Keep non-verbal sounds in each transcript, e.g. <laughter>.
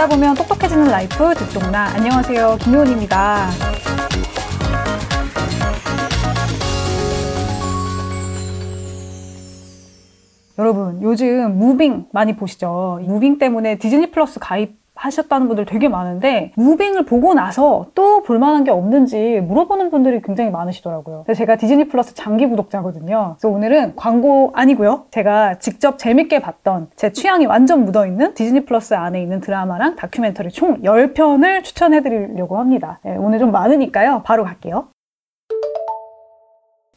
듣다 보면 똑똑해지는 라이프 듣똑라 안녕하세요 김효은입니다. 여러분 요즘 무빙 많이 보시죠? 무빙 때문에 디즈니 플러스 가입 하셨다는 분들 되게 많은데 무빙을 보고 나서 또 볼만한 게 없는지 물어보는 분들이 굉장히 많으시더라고요. 제가 디즈니 플러스 장기 구독자거든요. 그래서 오늘은 광고 아니고요. 제가 직접 재밌게 봤던 제 취향이 완전 묻어있는 디즈니 플러스 안에 있는 드라마랑 다큐멘터리 총 10편을 추천해드리려고 합니다. 네, 오늘 좀 많으니까요. 바로 갈게요.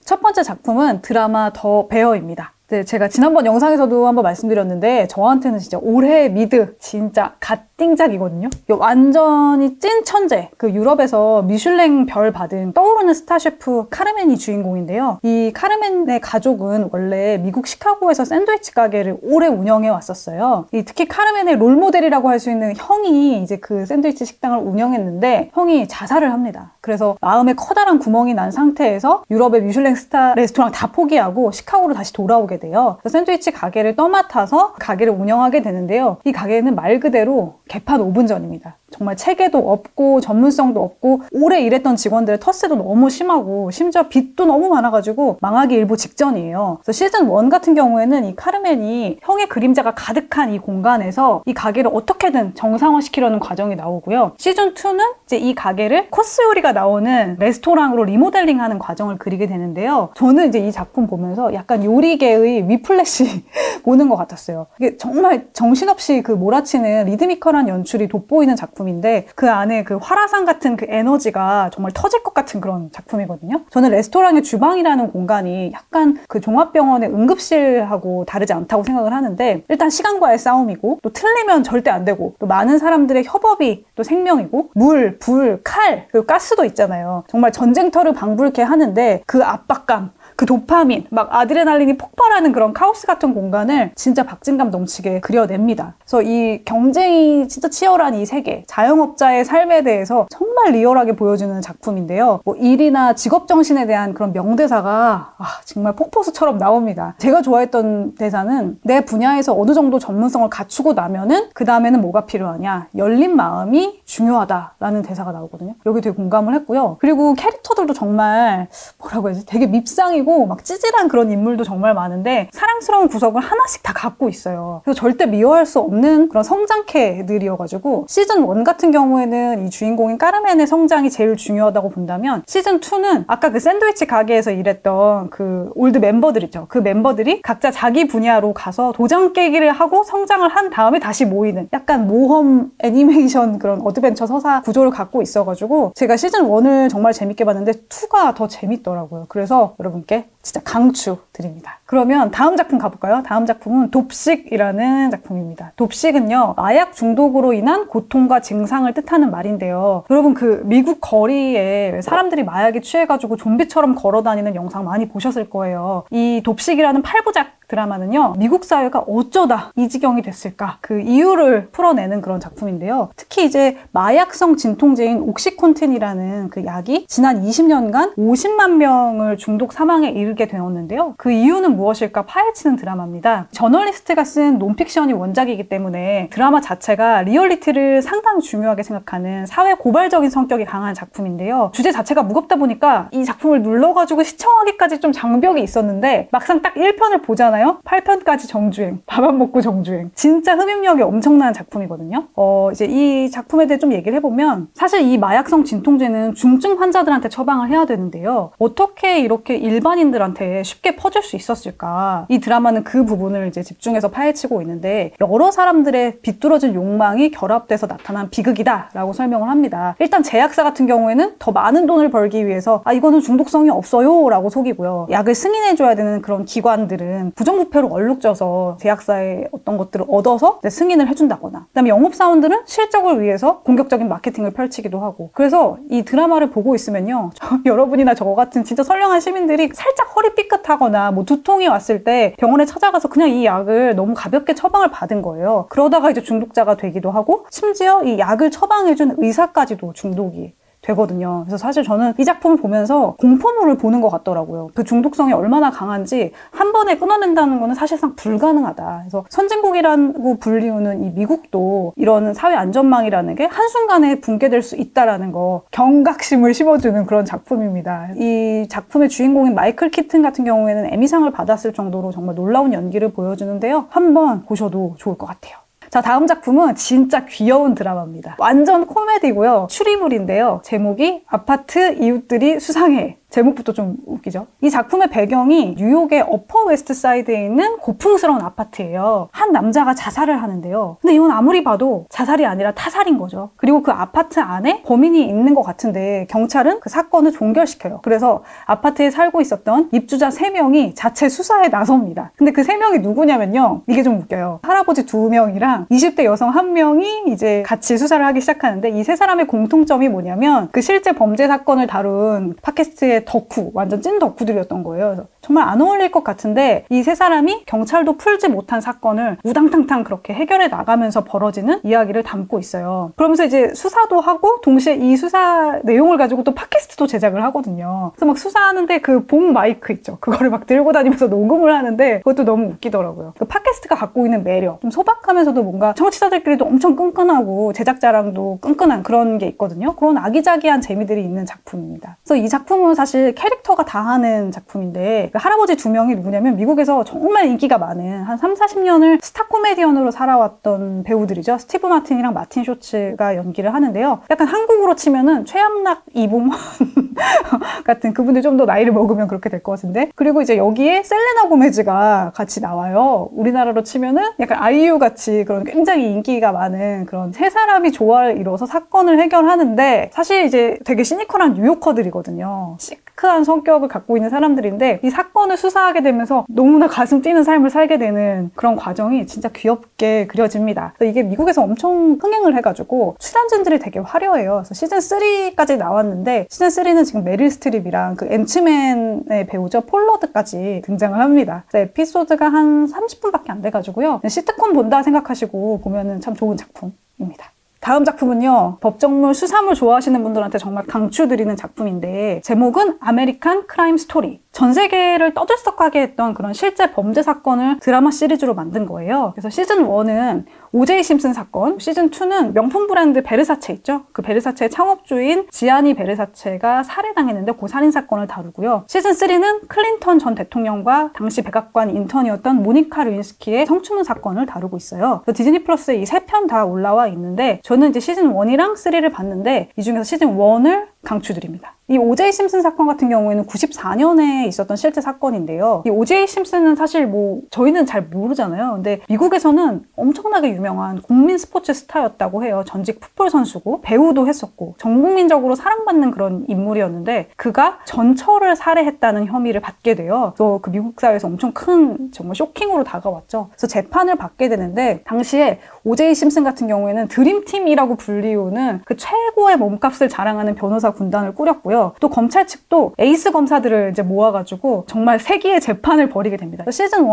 첫 번째 작품은 드라마 더 베어입니다. 네, 제가 지난번 영상에서도 한번 말씀드렸는데 저한테는 진짜 올해 미드 진짜 갓띵작이거든요. 완전히 찐 천재. 그 유럽에서 미슐랭 별 받은 떠오르는 스타 셰프 카르멘이 주인공인데요. 이 카르멘의 가족은 원래 미국 시카고에서 샌드위치 가게를 오래 운영해 왔었어요. 특히 카르멘의 롤 모델이라고 할 수 있는 형이 이제 그 샌드위치 식당을 운영했는데 형이 자살을 합니다. 그래서 마음에 커다란 구멍이 난 상태에서 유럽의 미슐랭 스타 레스토랑 다 포기하고 시카고로 다시 돌아오게 돼요. 샌드위치 가게를 떠맡아서 가게를 운영하게 되는데요. 이 가게는 말 그대로 개판 5분 전입니다. 정말 체계도 없고 전문성도 없고 오래 일했던 직원들의 텃세도 너무 심하고 심지어 빚도 너무 많아가지고 망하기 일보 직전이에요. 그래서 시즌 1 같은 경우에는 이 카르멘이 형의 그림자가 가득한 이 공간에서 이 가게를 어떻게든 정상화시키려는 과정이 나오고요. 시즌 2는 이제 이 가게를 코스 요리가 나오는 레스토랑으로 리모델링하는 과정을 그리게 되는데요. 저는 이제 이 작품 보면서 약간 요리계의 위플래시 <laughs> 보는 것 같았어요. 이게 정말 정신없이 그 몰아치는 리드미컬한 연출이 돋보이는 작품. 작품인데 그 안에 그 화라산 같은 그 에너지가 정말 터질 것 같은 그런 작품이거든요. 저는 레스토랑의 주방이라는 공간이 약간 그 종합병원의 응급실하고 다르지 않다고 생각을 하는데 일단 시간과의 싸움이고 또 틀리면 절대 안 되고 또 많은 사람들의 협업이 또 생명이고 물, 불, 칼, 그리고 가스도 있잖아요. 정말 전쟁터를 방불케 하는데 그 압박감 그 도파민, 막 아드레날린이 폭발하는 그런 카오스 같은 공간을 진짜 박진감 넘치게 그려냅니다. 그래서 이 경쟁이 진짜 치열한 이 세계, 자영업자의 삶에 대해서 정말 리얼하게 보여주는 작품인데요. 뭐 일이나 직업 정신에 대한 그런 명대사가 아, 정말 폭포수처럼 나옵니다. 제가 좋아했던 대사는 내 분야에서 어느 정도 전문성을 갖추고 나면은 그 다음에는 뭐가 필요하냐? 열린 마음이 중요하다라는 대사가 나오거든요. 여기 되게 공감을 했고요. 그리고 캐릭터들도 정말 뭐라고 해야지? 되게 밉상이 사랑이고 막 찌질한 그런 인물도 정말 많은데 사랑스러운 구석을 하나씩 다 갖고 있어요. 그래서 절대 미워할 수 없는 그런 성장캐들이어가지고 시즌 1 같은 경우에는 이 주인공인 까르멘의 성장이 제일 중요하다고 본다면 시즌 2는 아까 그 샌드위치 가게에서 일했던 그 old 멤버들 있죠. 그 멤버들이 각자 자기 분야로 가서 도장 깨기를 하고 성장을 한 다음에 다시 모이는 약간 모험 애니메이션 그런 어드벤처 서사 구조를 갖고 있어가지고 제가 시즌 1을 정말 재밌게 봤는데 2가 더 재밌더라고요. 그래서 여러분께 여러분께 진짜 강추 드립니다. 그러면 다음 작품 가볼까요? 다음 작품은 돕식이라는 작품입니다. 돕식은요, 마약 중독으로 인한 고통과 증상을 뜻하는 말인데요. 여러분 그 미국 거리에 사람들이 마약에 취해가지고 좀비처럼 걸어 다니는 영상 많이 보셨을 거예요. 이 돕식이라는 팔부작 드라마는요, 미국 사회가 어쩌다 이 지경이 됐을까? 그 이유를 풀어내는 그런 작품인데요. 특히 이제 마약성 진통제인 옥시콘틴이라는 그 약이 지난 20년간 50만 명을 중독 사망 에 이르게 되었는데요. 그 이유는 무엇일까 파헤치는 드라마입니다. 저널리스트가 쓴 논픽션이 원작이기 때문에 드라마 자체가 리얼리티를 상당히 중요하게 생각하는 사회 고발적인 성격이 강한 작품인데요. 주제 자체가 무겁다 보니까 이 작품을 눌러가지고 시청하기까지 좀 장벽이 있었는데 막상 딱 1편을 보잖아요. 있잖아요. 8편까지 정주행. 밥 안 먹고 정주행. 진짜 흡입력이 엄청난 작품이거든요. 어, 이제 이 작품에 대해 좀 얘기를 해보면 사실 이 마약성 진통제는 중증 환자들한테 처방을 해야 되는데요. 어떻게 이렇게 일반 인들한테 쉽게 퍼질 수 있었을까? 이 드라마는 그 부분을 이제 집중해서 파헤치고 있는데 여러 사람들의 비뚤어진 욕망이 결합돼서 나타난 비극이다라고 설명을 합니다. 일단 제약사 같은 경우에는 더 많은 돈을 벌기 위해서 아 이거는 중독성이 없어요라고 속이고요. 약을 승인해줘야 되는 그런 기관들은 부정부패로 얼룩져서 제약사의 어떤 것들을 얻어서 승인을 해준다거나 그다음에 영업사원들은 실적을 위해서 공격적인 마케팅을 펼치기도 하고 그래서 이 드라마를 보고 있으면요 저, <laughs> 여러분이나 저 같은 진짜 선량한 시민들이 살짝 허리 삐끗하거나 뭐 두통이 왔을 때 병원에 찾아가서 그냥 이 약을 너무 가볍게 처방을 받은 거예요. 그러다가 이제 중독자가 되기도 하고 심지어 이 약을 처방해준 의사까지도 중독이 되거든요. 그래서 사실 저는 이 작품을 보면서 공포물을 보는 것 같더라고요. 그 중독성이 얼마나 강한지 한 번에 끊어낸다는 거는 사실상 불가능하다. 그래서 선진국이라고 불리우는 이 미국도 이런 사회 안전망이라는 게 한순간에 붕괴될 수 있다라는 거 경각심을 심어주는 그런 작품입니다. 이 작품의 주인공인 마이클 키튼 같은 경우에는 에미상을 받았을 정도로 정말 놀라운 연기를 보여주는데요. 한번 보셔도 좋을 것 같아요. 자, 다음 작품은 진짜 귀여운 드라마입니다. 완전 코미디고요. 추리물인데요. 제목이 아파트 이웃들이 수상해. 제목부터 좀 웃기죠? 이 작품의 배경이 뉴욕의 어퍼 웨스트 사이드에 있는 고풍스러운 아파트예요. 한 남자가 자살을 하는데요. 근데 이건 아무리 봐도 자살이 아니라 타살인 거죠. 그리고 그 아파트 안에 범인이 있는 것 같은데 경찰은 그 사건을 종결시켜요. 그래서 아파트에 살고 있었던 입주자 3명이 자체 수사에 나섭니다. 근데 그 3명이 누구냐면요. 이게 좀 웃겨요. 할아버지 2명이랑 20대 여성 1명이 이제 같이 수사를 하기 시작하는데 이 세 사람의 공통점이 뭐냐면 그 실제 범죄 사건을 다룬 팟캐스트 의 덕후, 완전 찐 덕후들이었던 거예요. 정말 안 어울릴 것 같은데 이 세 사람이 경찰도 풀지 못한 사건을 우당탕탕 그렇게 해결해 나가면서 벌어지는 이야기를 담고 있어요. 그러면서 이제 수사도 하고 동시에 이 수사 내용을 가지고 또 팟캐스트도 제작을 하거든요. 그래서 막 수사하는데 그 봉 마이크 있죠. 그거를 막 들고 다니면서 녹음을 하는데 그것도 너무 웃기더라고요. 그 팟캐스트가 갖고 있는 매력, 좀 소박하면서도 뭔가 청취자들끼리도 엄청 끈끈하고 제작자랑도 끈끈한 그런 게 있거든요. 그런 아기자기한 재미들이 있는 작품입니다. 그래서 이 작품은 사실 캐릭터가 다 하는 작품인데 그 할아버지 두 명이 누구냐면 미국에서 정말 인기가 많은 한 3, 40년을 스타 코미디언으로 살아왔던 배우들이죠. 스티브 마틴이랑 마틴 쇼트가 연기를 하는데요. 약간 한국으로 치면은 최양락, 이봉원 <laughs> 같은 그분들 좀 더 나이를 먹으면 그렇게 될 것 같은데 그리고 이제 여기에 셀레나 고메즈가 같이 나와요. 우리나라로 치면은 약간 아이유 같이 그런 굉장히 인기가 많은 그런 세 사람이 조화를 이뤄서 사건을 해결하는데 사실 이제 되게 시니컬한 뉴요커들이거든요. 시크한 성격을 갖고 있는 사람들인데 이 사건을 수사하게 되면서 너무나 가슴 뛰는 삶을 살게 되는 그런 과정이 진짜 귀엽게 그려집니다. 이게 미국에서 엄청 흥행을 해가지고 출연진들이 되게 화려해요. 그래서 시즌 3까지 나왔는데 시즌 3는 지금 메릴 스트립이랑 그 앤트맨의 배우죠 폴 러드까지 등장을 합니다. 에피소드가 한 30분밖에 안 돼가지고요. 시트콤 본다 생각하시고 보면은 참 좋은 작품입니다. 다음 작품은요, 법정물, 수사물 좋아하시는 분들한테 정말 강추드리는 작품인데, 제목은 American Crime Story. 전 세계를 떠들썩하게 했던 그런 실제 범죄 사건을 드라마 시리즈로 만든 거예요. 그래서 시즌 1은 오제이 심슨 사건, 시즌 2는 명품 브랜드 베르사체 있죠? 그 베르사체의 창업주인 지아니 베르사체가 살해당했는데 그 살인 사건을 다루고요. 시즌 3는 클린턴 전 대통령과 당시 백악관 인턴이었던 모니카 르윈스키의 성추문 사건을 다루고 있어요. 디즈니 플러스에 이 세 편 다 올라와 있는데 저는 이제 시즌 1이랑 3를 봤는데 이 중에서 시즌 1을 강추드립니다. 이 오제이 심슨 사건 같은 경우에는 94년에 있었던 실제 사건인데요. 이 오제이 심슨은 사실 뭐 저희는 잘 모르잖아요. 근데 미국에서는 엄청나게 유명한 국민 스포츠 스타였다고 해요. 전직 풋볼 선수고 배우도 했었고 전 국민적으로 사랑받는 그런 인물이었는데 그가 전처를 살해했다는 혐의를 받게 돼요. 그래서 그 미국 사회에서 엄청 큰 정말 쇼킹으로 다가왔죠. 그래서 재판을 받게 되는데 당시에 오제이 심슨 같은 경우에는 드림팀이라고 불리우는 그 최고의 몸값을 자랑하는 변호사 군단을 꾸렸고요. 또 검찰 측도 에이스 검사들을 이제 모아가지고 정말 세기의 재판을 벌이게 됩니다. 시즌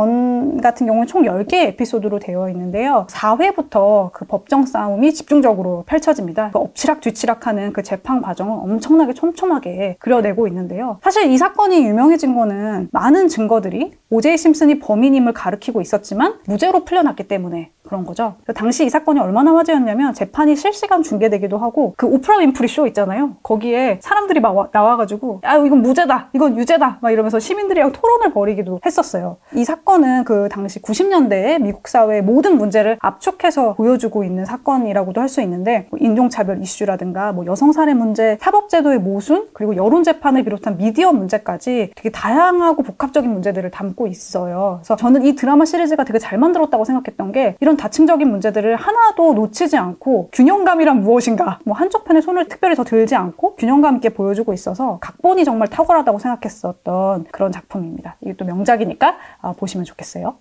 1 같은 경우는 총 10개 에피소드로 되어 있는데요. 4회부터 그 법정 싸움이 집중적으로 펼쳐집니다. 그 엎치락 뒤치락하는 그 재판 과정을 엄청나게 촘촘하게 그려내고 있는데요. 사실 이 사건이 유명해진 거는 많은 증거들이 오제이 심슨이 범인임을 가리키고 있었지만 무죄로 풀려났기 때문에 그런 거죠. 당시 이 사건이 얼마나 화제였냐면 재판이 실시간 중계되기도 하고 그 오프라 윈프리 쇼 있잖아요. 거기에 사람들이 막 와, 나와가지고 아 이건 무죄다, 이건 유죄다 막 이러면서 시민들이랑 토론을 벌이기도 했었어요. 이 사건은 그 당시 90년대에 미국 사회의 모든 문제를 압축해서 보여주고 있는 사건이라고도 할 수 있는데 뭐 인종차별 이슈라든가 뭐 여성 살해 문제, 사법제도의 모순 그리고 여론 재판을 비롯한 미디어 문제까지 되게 다양하고 복합적인 문제들을 담고 있어요. 그래서 저는 이 드라마 시리즈가 되게 잘 만들었다고 생각했던 게 이런 다층적인 문제들을 하나도 놓치지 않고 균형감이란 무엇인가 뭐 한쪽 편에 손을 특별히 더 들지 않고 균형감 있게 보여주고 있어서 각본이 정말 탁월하다고 생각했었던 그런 작품입니다. 이게 또 명작이니까 아, 보시면 좋겠어요.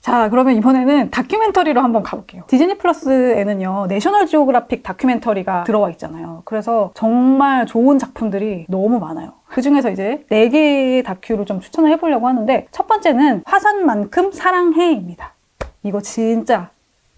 자, 그러면 이번에는 다큐멘터리로 한번 가볼게요. 디즈니 플러스에는요, 내셔널 지오그래픽 다큐멘터리가 들어와 있잖아요. 그래서 정말 좋은 작품들이 너무 많아요. 그 중에서 이제 4개의 다큐를 좀 추천을 해보려고 하는데, 첫 번째는 화산만큼 사랑해입니다. 이거 진짜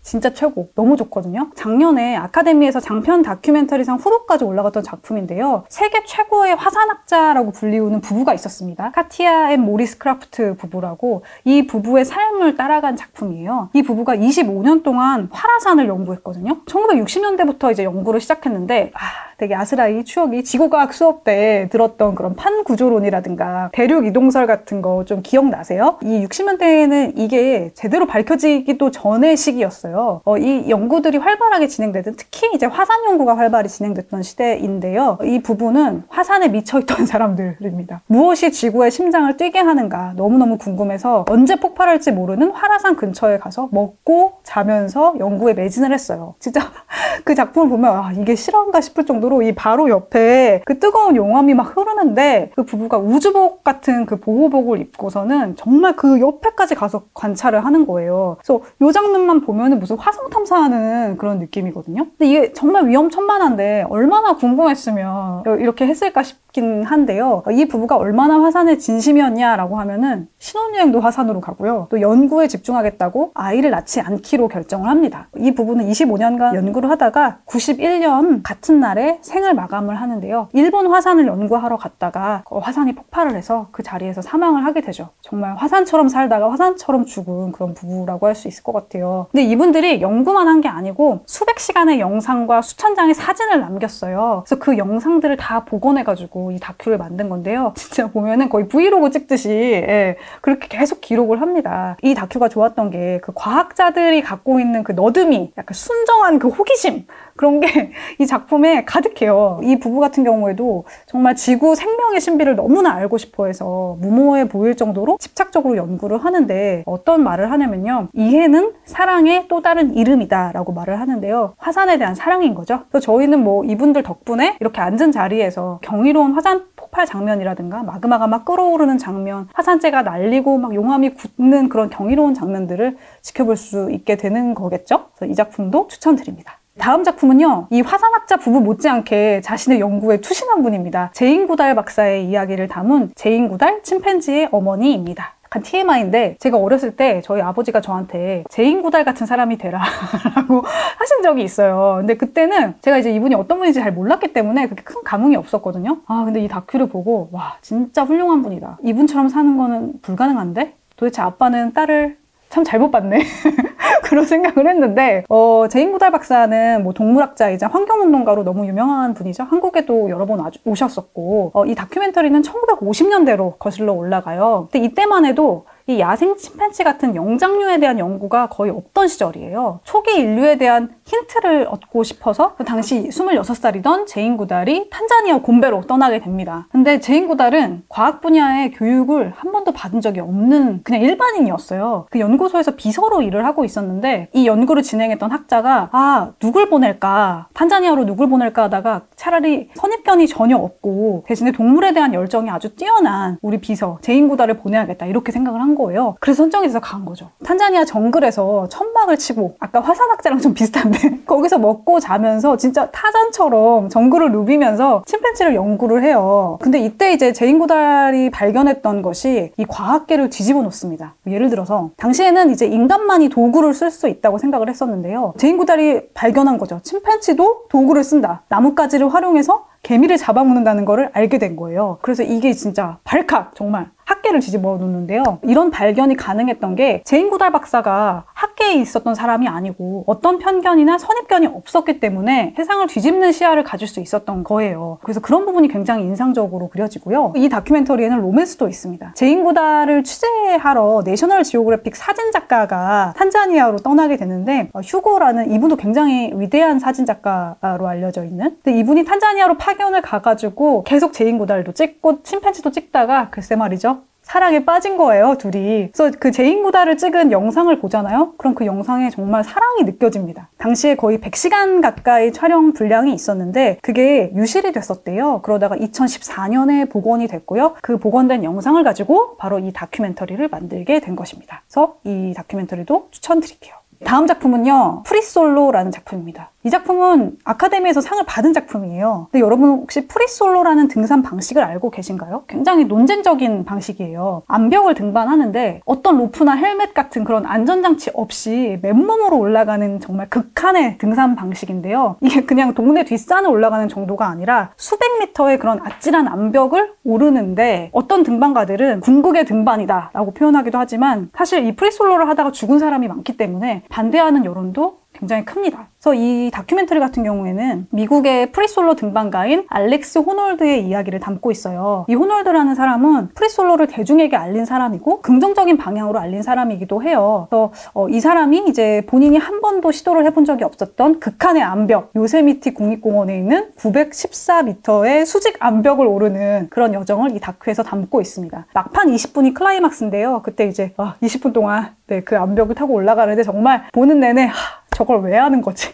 진짜 최고. 너무 좋거든요. 작년에 아카데미에서 장편 다큐멘터리상 후보까지 올라갔던 작품인데요. 세계 최고의 화산학자라고 불리우는 부부가 있었습니다. 카티아 and 모리스 크라프트 부부라고 이 부부의 삶을 따라간 작품이에요. 이 부부가 25년 동안 활화산을 연구했거든요. 1960년대부터 이제 연구를 시작했는데 아, 되게 아스라이 추억이 지구과학 수업 때 들었던 그런 판 구조론이라든가 대륙 이동설 같은 거 좀 기억나세요? 이 60년대에는 이게 제대로 밝혀지기도 전의 시기였어요. 어, 이 연구들이 활발하게 진행되던 특히 이제 화산 연구가 활발히 진행됐던 시대인데요. 이 부분은 화산에 미쳐있던 <laughs> 사람들입니다. 무엇이 지구의 심장을 뛰게 하는가 너무너무 궁금해서 언제 폭발할지 모르는 활화산 근처에 가서 먹고 자면서 연구에 매진을 했어요. 진짜 <laughs> 그 작품을 보면 아, 이게 실화인가 싶을 정도로 이 바로 옆에 그 뜨거운 용암이 막 흐르는데 그 부부가 우주복 같은 그 보호복을 입고서는 정말 그 옆에까지 가서 관찰을 하는 거예요. 그래서 이 장면만 보면은 무슨 화성 탐사하는 그런 느낌이거든요. 근데 이게 정말 위험천만한데 얼마나 궁금했으면 이렇게 했을까 싶긴 한데요. 이 부부가 얼마나 화산에 진심이었냐라고 하면은 신혼여행도 화산으로 가고요. 또 연구에 집중하겠다고 아이를 낳지 않기로 결정을 합니다. 이 부부는 25년간 연구를 하다가 91년 같은 날에 생을 마감을 하는데요. 일본 화산을 연구하러 갔다가 화산이 폭발을 해서 그 자리에서 사망을 하게 되죠. 정말 화산처럼 살다가 화산처럼 죽은 그런 부부라고 할 수 있을 것 같아요. 근데 이분들이 연구만 한 게 아니고 수백 시간의 영상과 수천 장의 사진을 남겼어요. 그래서 그 영상들을 다 복원해가지고 이 다큐를 만든 건데요. <laughs> 진짜 보면은 거의 브이로그 찍듯이 예, 그렇게 계속 기록을 합니다. 이 다큐가 좋았던 게 그 과학자들이 갖고 있는 그 너듬이, 약간 순정한 그 호기심 그런 게 <laughs> 이 작품에 가득 해요. 이 부부 같은 경우에도 정말 지구 생명의 신비를 너무나 알고 싶어 해서 무모해 보일 정도로 집착적으로 연구를 하는데 어떤 말을 하냐면요. 이해는 사랑의 또 다른 이름이다 라고 말을 하는데요. 화산에 대한 사랑인 거죠. 그래서 저희는 뭐 이분들 덕분에 이렇게 앉은 자리에서 경이로운 화산 폭발 장면이라든가 마그마가 막 끓어오르는 장면, 화산재가 날리고 막 용암이 굳는 그런 경이로운 장면들을 지켜볼 수 있게 되는 거겠죠? 그래서 이 작품도 추천드립니다. 다음 작품은요, 이 화산학자 부부 못지않게 자신의 연구에 투신한 분입니다. 제인 구달 박사의 이야기를 담은 제인 구달 침팬지의 어머니입니다. 약간 TMI인데 제가 어렸을 때 저희 아버지가 저한테 제인 구달 같은 사람이 되라 <laughs> 라고 하신 적이 있어요. 근데 그때는 제가 이제 이분이 어떤 분인지 잘 몰랐기 때문에 그렇게 큰 감흥이 없었거든요. 아 근데 이 다큐를 보고 와 진짜 훌륭한 분이다. 이분처럼 사는 거는 불가능한데? 도대체 아빠는 딸을 참 잘못 봤네. <laughs> 그런 생각을 했는데, 어, 제인 구달 박사는 뭐 동물학자이자 환경운동가로 너무 유명한 분이죠. 한국에도 여러 번 오셨었고, 어, 이 다큐멘터리는 1950년대로 거슬러 올라가요. 근데 이때만 해도 이 야생 침팬지 같은 영장류에 대한 연구가 거의 없던 시절이에요. 초기 인류에 대한 힌트를 얻고 싶어서 그 당시 26살이던 제인 구달이 탄자니아 곰베로 떠나게 됩니다. 근데 제인 구달은 과학 분야의 교육을 한 번도 받은 적이 없는 그냥 일반인이었어요. 그 연구소에서 비서로 일을 하고 있었는데 이 연구를 진행했던 학자가 아 누굴 보낼까 탄자니아로 누굴 보낼까 하다가 차라리 선입견이 전혀 없고 대신에 동물에 대한 열정이 아주 뛰어난 우리 비서 제인 구달을 보내야겠다 이렇게 생각을 한 거예요. 그래서 선정이 돼서 간 거죠. 탄자니아 정글에서 천막을 치고 아까 화산학자랑 좀 비슷한데 <laughs> 거기서 먹고 자면서 진짜 타잔처럼 정글을 누비면서 침팬지를 연구를 해요. 근데 이때 이제 제인 구달이 발견했던 것이 이 과학계를 뒤집어 놓습니다. 예를 들어서 당시에는 이제 인간만이 도구를 쓸 수 있다고 생각을 했었는데요. 제인 구달이 발견한 거죠. 침팬지도 도구를 쓴다. 나뭇가지를 활용해서 개미를 잡아먹는다는 거를 알게 된 거예요. 그래서 이게 진짜 발칵 정말 학계를 뒤집어 놓는데요. 이런 발견이 가능했던 게 제인 구달 박사가 학계에 있었던 사람이 아니고 어떤 편견이나 선입견이 없었기 때문에 세상을 뒤집는 시야를 가질 수 있었던 거예요. 그래서 그런 부분이 굉장히 인상적으로 그려지고요. 이 다큐멘터리에는 로맨스도 있습니다. 제인 구달을 취재하러 내셔널 지오그래픽 사진 작가가 탄자니아로 떠나게 되는데 어, 휴고라는 이분도 굉장히 위대한 사진 작가로 알려져 있는 근데 이분이 탄자니아로 파견을 가가지고 계속 제인 구달도 찍고 침팬지도 찍다가 글쎄 말이죠. 사랑에 빠진 거예요, 둘이. 그래서 그 제인 구달을 찍은 영상을 보잖아요? 그럼 그 영상에 정말 사랑이 느껴집니다. 당시에 거의 100시간 가까이 촬영 분량이 있었는데 그게 유실이 됐었대요. 그러다가 2014년에 복원이 됐고요. 그 복원된 영상을 가지고 바로 이 다큐멘터리를 만들게 된 것입니다. 그래서 이 다큐멘터리도 추천드릴게요. 다음 작품은요, Free Solo라는 작품입니다. 이 작품은 아카데미에서 상을 받은 작품이에요. 근데 여러분 혹시 free solo라는 등산 방식을 알고 계신가요? 굉장히 논쟁적인 방식이에요. 암벽을 등반하는데 어떤 로프나 헬멧 같은 그런 안전장치 없이 맨몸으로 올라가는 정말 극한의 등산 방식인데요. 이게 그냥 동네 뒷산을 올라가는 정도가 아니라 수백 미터의 그런 아찔한 암벽을 오르는데 어떤 등반가들은 궁극의 등반이다 라고 표현하기도 하지만 사실 이 free solo를 하다가 죽은 사람이 많기 때문에 반대하는 여론도 굉장히 큽니다. 그래서 이 다큐멘터리 같은 경우에는 미국의 free solo 등반가인 알렉스 호놀드의 이야기를 담고 있어요. 이 호놀드라는 사람은 free solo를 대중에게 알린 사람이고 긍정적인 방향으로 알린 사람이기도 해요. 그래서 어, 이 사람이 이제 본인이 한 번도 시도를 해본 적이 없었던 극한의 암벽 요세미티 국립공원에 있는 914m의 수직 암벽을 오르는 그런 여정을 이 다큐에서 담고 있습니다. 막판 20분이 클라이막스인데요. 그때 이제 아, 20분 동안 네, 그 암벽을 타고 올라가는데 정말 보는 내내 하, 저걸 왜 하는 거지?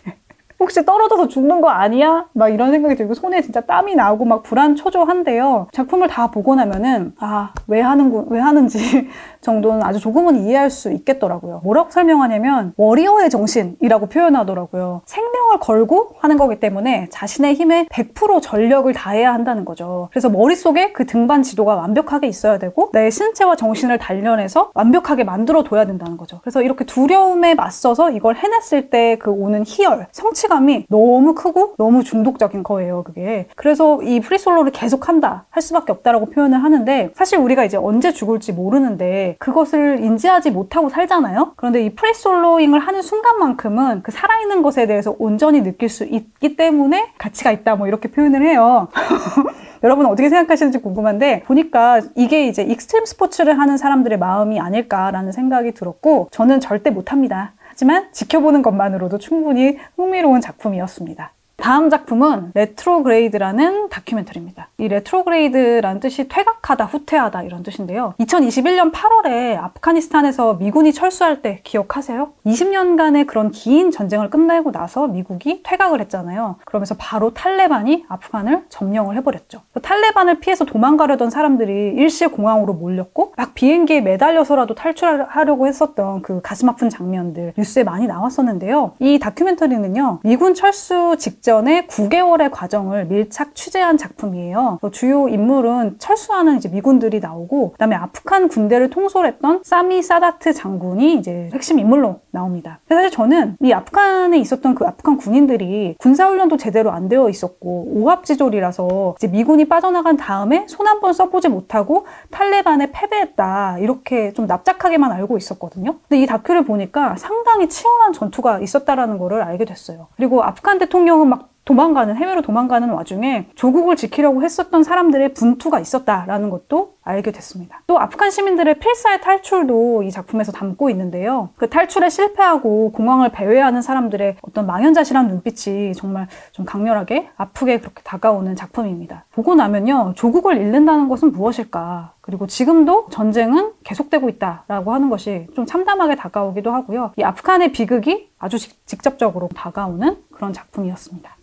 혹시 떨어져서 죽는 거 아니야? 막 이런 생각이 들고 손에 진짜 땀이 나오고 막 불안 초조한데요. 작품을 다 보고 나면은 아, 왜 하는 왜 하는지 <laughs> 정도는 아주 조금은 이해할 수 있겠더라고요. 뭐라고 설명하냐면 warrior의 정신이라고 표현하더라고요. 생명을 걸고 하는 거기 때문에 자신의 힘에 100% 전력을 다해야 한다는 거죠. 그래서 머릿속에 그 등반 지도가 완벽하게 있어야 되고 내 신체와 정신을 단련해서 완벽하게 만들어 둬야 된다는 거죠. 그래서 이렇게 두려움에 맞서서 이걸 해냈을 때 그 오는 희열, 성취감 이 너무 크고 너무 중독적인 거예요, 그게. 그래서 이 free solo를 계속 한다 할 수밖에 없다라고 표현을 하는데 사실 우리가 이제 언제 죽을지 모르는데 그것을 인지하지 못하고 살잖아요. 그런데 이 free soloing을 하는 순간만큼은 그 살아있는 것에 대해서 온전히 느낄 수 있기 때문에 가치가 있다 뭐 이렇게 표현을 해요. <laughs> 여러분 어떻게 생각하시는지 궁금한데 보니까 이게 이제 익스트림 스포츠를 하는 사람들의 마음이 아닐까라는 생각이 들었고 저는 절대 못합니다. 하지만 지켜보는 것만으로도 충분히 흥미로운 작품이었습니다. 다음 작품은 Retrograde라는 다큐멘터리입니다. 이 retrograde라는 뜻이 퇴각하다, 후퇴하다 이런 뜻인데요. 2021년 8월에 아프가니스탄에서 미군이 철수할 때 기억하세요? 20년간의 그런 긴 전쟁을 끝내고 나서 미국이 퇴각을 했잖아요. 그러면서 바로 탈레반이 아프간을 점령을 해버렸죠. 그 탈레반을 피해서 도망가려던 사람들이 일시 공항으로 몰렸고 막 비행기에 매달려서라도 탈출하려고 했었던 그 가슴 아픈 장면들 뉴스에 많이 나왔었는데요. 이 다큐멘터리는요. 미군 철수 직전 에 9개월의 과정을 밀착 취재한 작품이에요. 주요 인물은 철수하는 이제 미군들이 나오고 그다음에 아프간 군대를 통솔했던 사미 사다트 장군이 이제 핵심 인물로 나옵니다. 사실 저는 이 아프간에 있었던 그 아프간 군인들이 군사훈련도 제대로 안 되어 있었고 오합지졸이라서 이제 미군이 빠져나간 다음에 손 한 번 써보지 못하고 탈레반에 패배했다 이렇게 좀 납작하게만 알고 있었거든요. 근데 이 다큐를 보니까 상당히 치열한 전투가 있었다라는 거를 알게 됐어요. 그리고 아프간 대통령은 막 Voilà. 도망가는 해외로 도망가는 와중에 조국을 지키려고 했었던 사람들의 분투가 있었다라는 것도 알게 됐습니다. 또 아프간 시민들의 필사의 탈출도 이 작품에서 담고 있는데요. 그 탈출에 실패하고 공항을 배회하는 사람들의 어떤 망연자실한 눈빛이 정말 좀 강렬하게 아프게 그렇게 다가오는 작품입니다. 보고 나면요. 조국을 잃는다는 것은 무엇일까? 그리고 지금도 전쟁은 계속되고 있다라고 하는 것이 좀 참담하게 다가오기도 하고요. 이 아프간의 비극이 아주 직접적으로 다가오는 그런 작품이었습니다.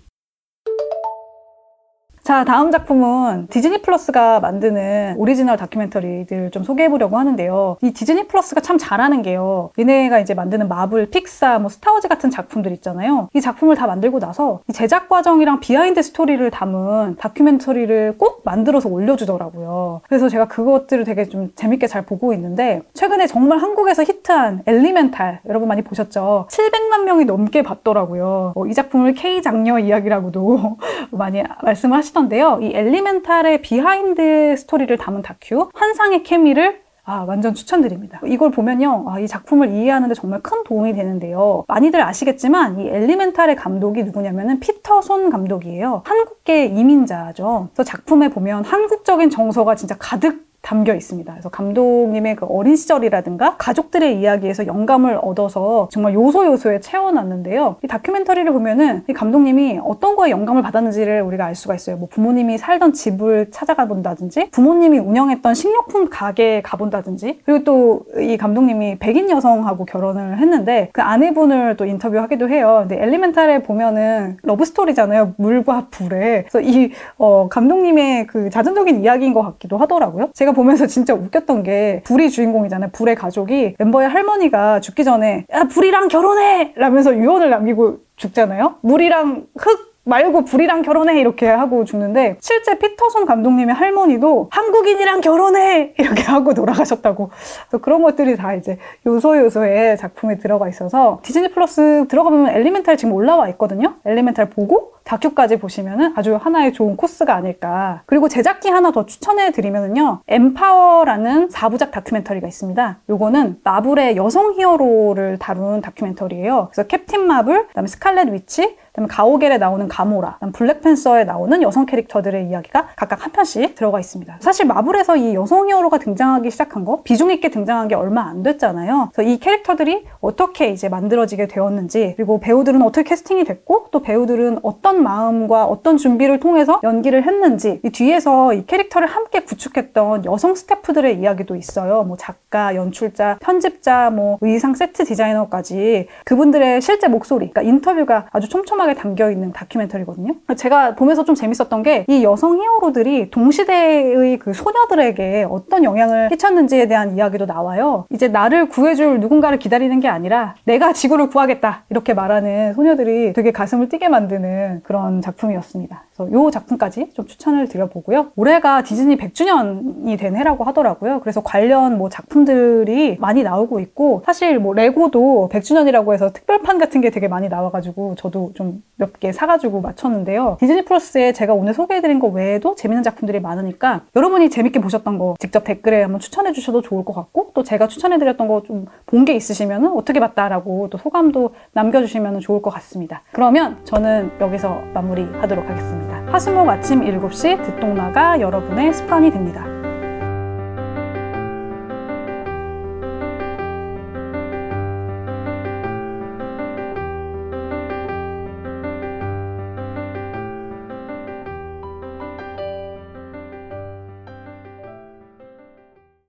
자, 다음 작품은 디즈니 플러스가 만드는 오리지널 다큐멘터리들 좀 소개해 보려고 하는데요. 이 디즈니 플러스가 참 잘하는 게요. 얘네가 이제 만드는 마블, 픽사, 뭐 스타워즈 같은 작품들 있잖아요. 이 작품을 다 만들고 나서 이 제작 과정이랑 비하인드 스토리를 담은 다큐멘터리를 꼭 만들어서 올려주더라고요. 그래서 제가 그것들을 되게 좀 재밌게 잘 보고 있는데 최근에 정말 한국에서 히트한 엘리멘탈 여러분 많이 보셨죠? 700만 명이 넘게 봤더라고요. 어, 이 작품을 K 장녀 이야기라고도 <laughs> 많이 말씀을 하시 하시던데요. 이 엘리멘탈의 비하인드 스토리를 담은 다큐 환상의 케미를 아, 완전 추천드립니다. 이걸 보면요. 아, 이 작품을 이해하는데 정말 큰 도움이 되는데요. 많이들 아시겠지만 이 엘리멘탈의 감독이 누구냐면은 피터 손 감독이에요. 한국계 이민자죠. 그래서 작품에 보면 한국적인 정서가 진짜 가득 담겨 있습니다. 그래서 감독님의 그 어린 시절이라든가 가족들의 이야기에서 영감을 얻어서 정말 요소 요소에 채워놨는데요. 이 다큐멘터리를 보면은 이 감독님이 어떤 거에 영감을 받았는지를 우리가 알 수가 있어요. 뭐 부모님이 살던 집을 찾아가 본다든지, 부모님이 운영했던 식료품 가게에 가본다든지, 그리고 또 이 감독님이 백인 여성하고 결혼을 했는데 그 아내분을 또 인터뷰하기도 해요. 근데 엘리멘탈에 보면은 러브 스토리잖아요. 물과 불에. 그래서 이 어, 감독님의 그 자전적인 이야기인 것 같기도 하더라고요. 제가 보면서 진짜 웃겼던 게 불이 주인공이잖아요. 불의 가족이 엠버의 할머니가 죽기 전에 야 불이랑 결혼해! 라면서 유언을 남기고 죽잖아요. 물이랑 흙 말고 불이랑 결혼해 이렇게 하고 죽는데 실제 피터 손 감독님의 할머니도 한국인이랑 결혼해 이렇게 하고 돌아가셨다고 그래서 그런 것들이 다 이제 요소 요소에 작품에 들어가 있어서 디즈니 플러스 들어가 보면 엘리멘탈 지금 올라와 있거든요 엘리멘탈 보고 다큐까지 보시면은 아주 하나의 좋은 코스가 아닐까 그리고 제작기 하나 더 추천해 드리면은요 엠파워라는 4부작 다큐멘터리가 있습니다 요거는 마블의 여성 히어로를 다룬 다큐멘터리예요 그래서 캡틴 마블 그다음에 스칼렛 위치 그다음에 가오갤에 나오는 가모라, 그다음 블랙팬서에 나오는 여성 캐릭터들의 이야기가 각각 한 편씩 들어가 있습니다. 사실 마블에서 이 여성 히어로가 등장하기 시작한 거 비중 있게 등장한 게 얼마 안 됐잖아요. 그래서 이 캐릭터들이 어떻게 이제 만들어지게 되었는지 그리고 배우들은 어떻게 캐스팅이 됐고 또 배우들은 어떤 마음과 어떤 준비를 통해서 연기를 했는지 이 뒤에서 이 캐릭터를 함께 구축했던 여성 스태프들의 이야기도 있어요. 뭐 작가, 연출자, 편집자, 뭐 의상 세트 디자이너까지 그분들의 실제 목소리, 그러니까 인터뷰가 아주 촘촘하게 담겨 있는 다큐멘터리거든요. 제가 보면서 좀 재밌었던 게 이 여성 히어로들이 동시대의 그 소녀들에게 어떤 영향을 끼쳤는지에 대한 이야기도 나와요. 이제 나를 구해줄 누군가를 기다리는 게 아니라 내가 지구를 구하겠다 이렇게 말하는 소녀들이 되게 가슴을 뛰게 만드는 그런 작품이었습니다. 그래서 이 작품까지 좀 추천을 드려보고요. 올해가 디즈니 100주년이 된 해라고 하더라고요. 그래서 관련 뭐 작품들이 많이 나오고 있고 사실 뭐 레고도 100주년이라고 해서 특별판 같은 게 되게 많이 나와가지고 저도 좀 몇 개 사가지고 맞췄는데요. 디즈니 플러스에 제가 오늘 소개해드린 거 외에도 재밌는 작품들이 많으니까 여러분이 재밌게 보셨던 거 직접 댓글에 한번 추천해 주셔도 좋을 것 같고 또 제가 추천해드렸던 거 좀 본 게 있으시면 어떻게 봤다라고 또 소감도 남겨주시면 좋을 것 같습니다. 그러면 저는 여기서 마무리하도록 하겠습니다. 화수목 아침 7시 듣동나가 여러분의 습관이 됩니다.